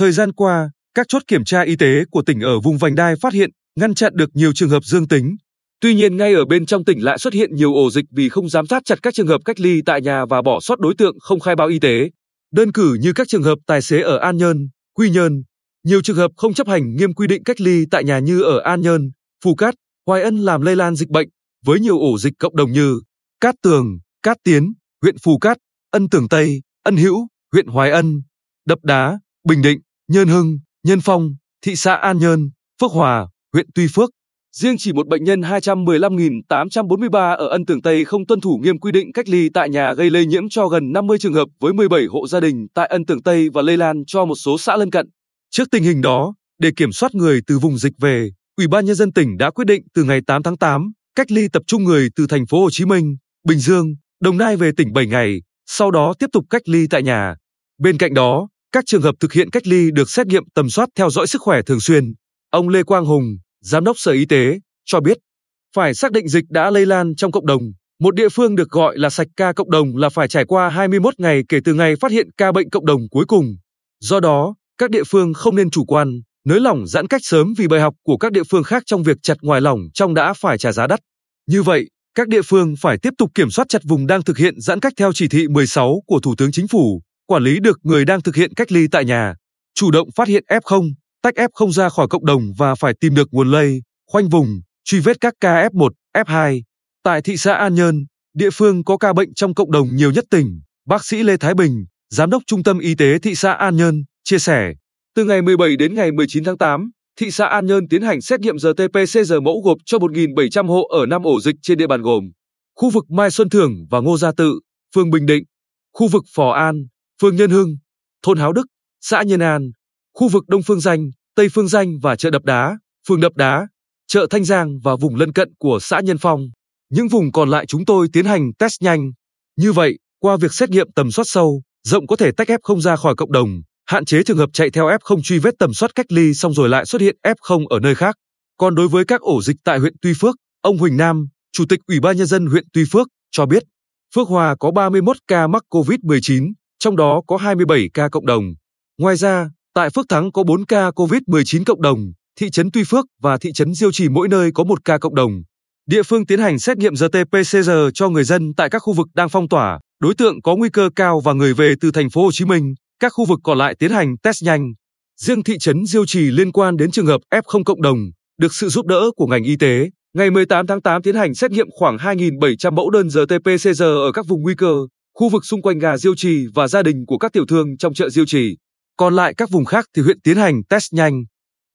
Thời gian qua, các chốt kiểm tra y tế của tỉnh ở vùng vành đai phát hiện, ngăn chặn được nhiều trường hợp dương tính. Tuy nhiên ngay ở bên trong tỉnh lại xuất hiện nhiều ổ dịch vì không giám sát chặt các trường hợp cách ly tại nhà và bỏ sót đối tượng không khai báo y tế. Đơn cử như các trường hợp tài xế ở An Nhơn, Quy Nhơn, nhiều trường hợp không chấp hành nghiêm quy định cách ly tại nhà như ở An Nhơn, Phù Cát, Hoài Ân làm lây lan dịch bệnh, với nhiều ổ dịch cộng đồng như Cát Tường, Cát Tiến, huyện Phù Cát, Ân Tường Tây, Ân Hữu, huyện Hoài Ân, Đập Đá, Bình Định, Nhơn Hưng, Nhân Phong, thị xã An Nhơn, Phước Hòa, huyện Tuy Phước. Riêng chỉ một bệnh nhân 215.843 ở Ân Tường Tây không tuân thủ nghiêm quy định cách ly tại nhà gây lây nhiễm cho gần 50 trường hợp với 17 hộ gia đình tại Ân Tường Tây và lây lan cho một số xã lân cận. Trước tình hình đó, để kiểm soát người từ vùng dịch về, Ủy ban nhân dân tỉnh đã quyết định từ ngày 8 tháng 8 cách ly tập trung người từ thành phố Hồ Chí Minh, Bình Dương, Đồng Nai về tỉnh 7 ngày, sau đó tiếp tục cách ly tại nhà. Bên cạnh đó, các trường hợp thực hiện cách ly được xét nghiệm tầm soát theo dõi sức khỏe thường xuyên. Ông Lê Quang Hùng, Giám đốc Sở Y tế, cho biết, phải xác định dịch đã lây lan trong cộng đồng. Một địa phương được gọi là sạch ca cộng đồng là phải trải qua 21 ngày kể từ ngày phát hiện ca bệnh cộng đồng cuối cùng. Do đó, các địa phương không nên chủ quan, nới lỏng giãn cách sớm vì bài học của các địa phương khác trong việc chặt ngoài lỏng trong đã phải trả giá đắt. Như vậy, các địa phương phải tiếp tục kiểm soát chặt vùng đang thực hiện giãn cách theo chỉ thị 16 của Thủ tướng Chính phủ, quản lý được người đang thực hiện cách ly tại nhà, chủ động phát hiện F0, tách F0 ra khỏi cộng đồng và phải tìm được nguồn lây, khoanh vùng, truy vết các ca F1, F2. Tại thị xã An Nhơn, địa phương có ca bệnh trong cộng đồng nhiều nhất tỉnh, bác sĩ Lê Thái Bình, giám đốc Trung tâm Y tế thị xã An Nhơn, chia sẻ, từ ngày 17 đến ngày 19 tháng 8, thị xã An Nhơn tiến hành xét nghiệm RT-PCR mẫu gộp cho 1.700 hộ ở 5 ổ dịch trên địa bàn gồm khu vực Mai Xuân Thưởng và Ngô Gia Tự, phường Bình Định, khu vực Phò An, phường Nhân Hưng, thôn Háo Đức, xã Nhân An, khu vực Đông Phương Danh, Tây Phương Danh và chợ Đập Đá, phường Đập Đá, chợ Thanh Giang và vùng lân cận của xã Nhân Phong. Những vùng còn lại chúng tôi tiến hành test nhanh. Như vậy, qua việc xét nghiệm tầm soát sâu, rộng có thể tách F0 ra khỏi cộng đồng, hạn chế trường hợp chạy theo F0 truy vết tầm soát cách ly xong rồi lại xuất hiện F0 ở nơi khác. Còn đối với các ổ dịch tại huyện Tuy Phước, ông Huỳnh Nam, Chủ tịch Ủy ban nhân dân huyện Tuy Phước cho biết, Phước Hòa có 31 ca mắc COVID-19, trong đó có 27 ca cộng đồng. Ngoài ra, tại Phước Thắng có 4 ca COVID-19 cộng đồng, thị trấn Tuy Phước và thị trấn Diêu Trì mỗi nơi có một ca cộng đồng. Địa phương tiến hành xét nghiệm RT-PCR cho người dân tại các khu vực đang phong tỏa, đối tượng có nguy cơ cao và người về từ thành phố Hồ Chí Minh, các khu vực còn lại tiến hành test nhanh. Riêng thị trấn Diêu Trì liên quan đến trường hợp F0 cộng đồng, được sự giúp đỡ của ngành y tế, ngày 18 tháng 8 tiến hành xét nghiệm khoảng 2.700 mẫu đơn RT-PCR ở các vùng nguy cơ, khu vực xung quanh gà Diêu Trì và gia đình của các tiểu thương trong chợ Diêu Trì. Còn lại các vùng khác thì huyện tiến hành test nhanh.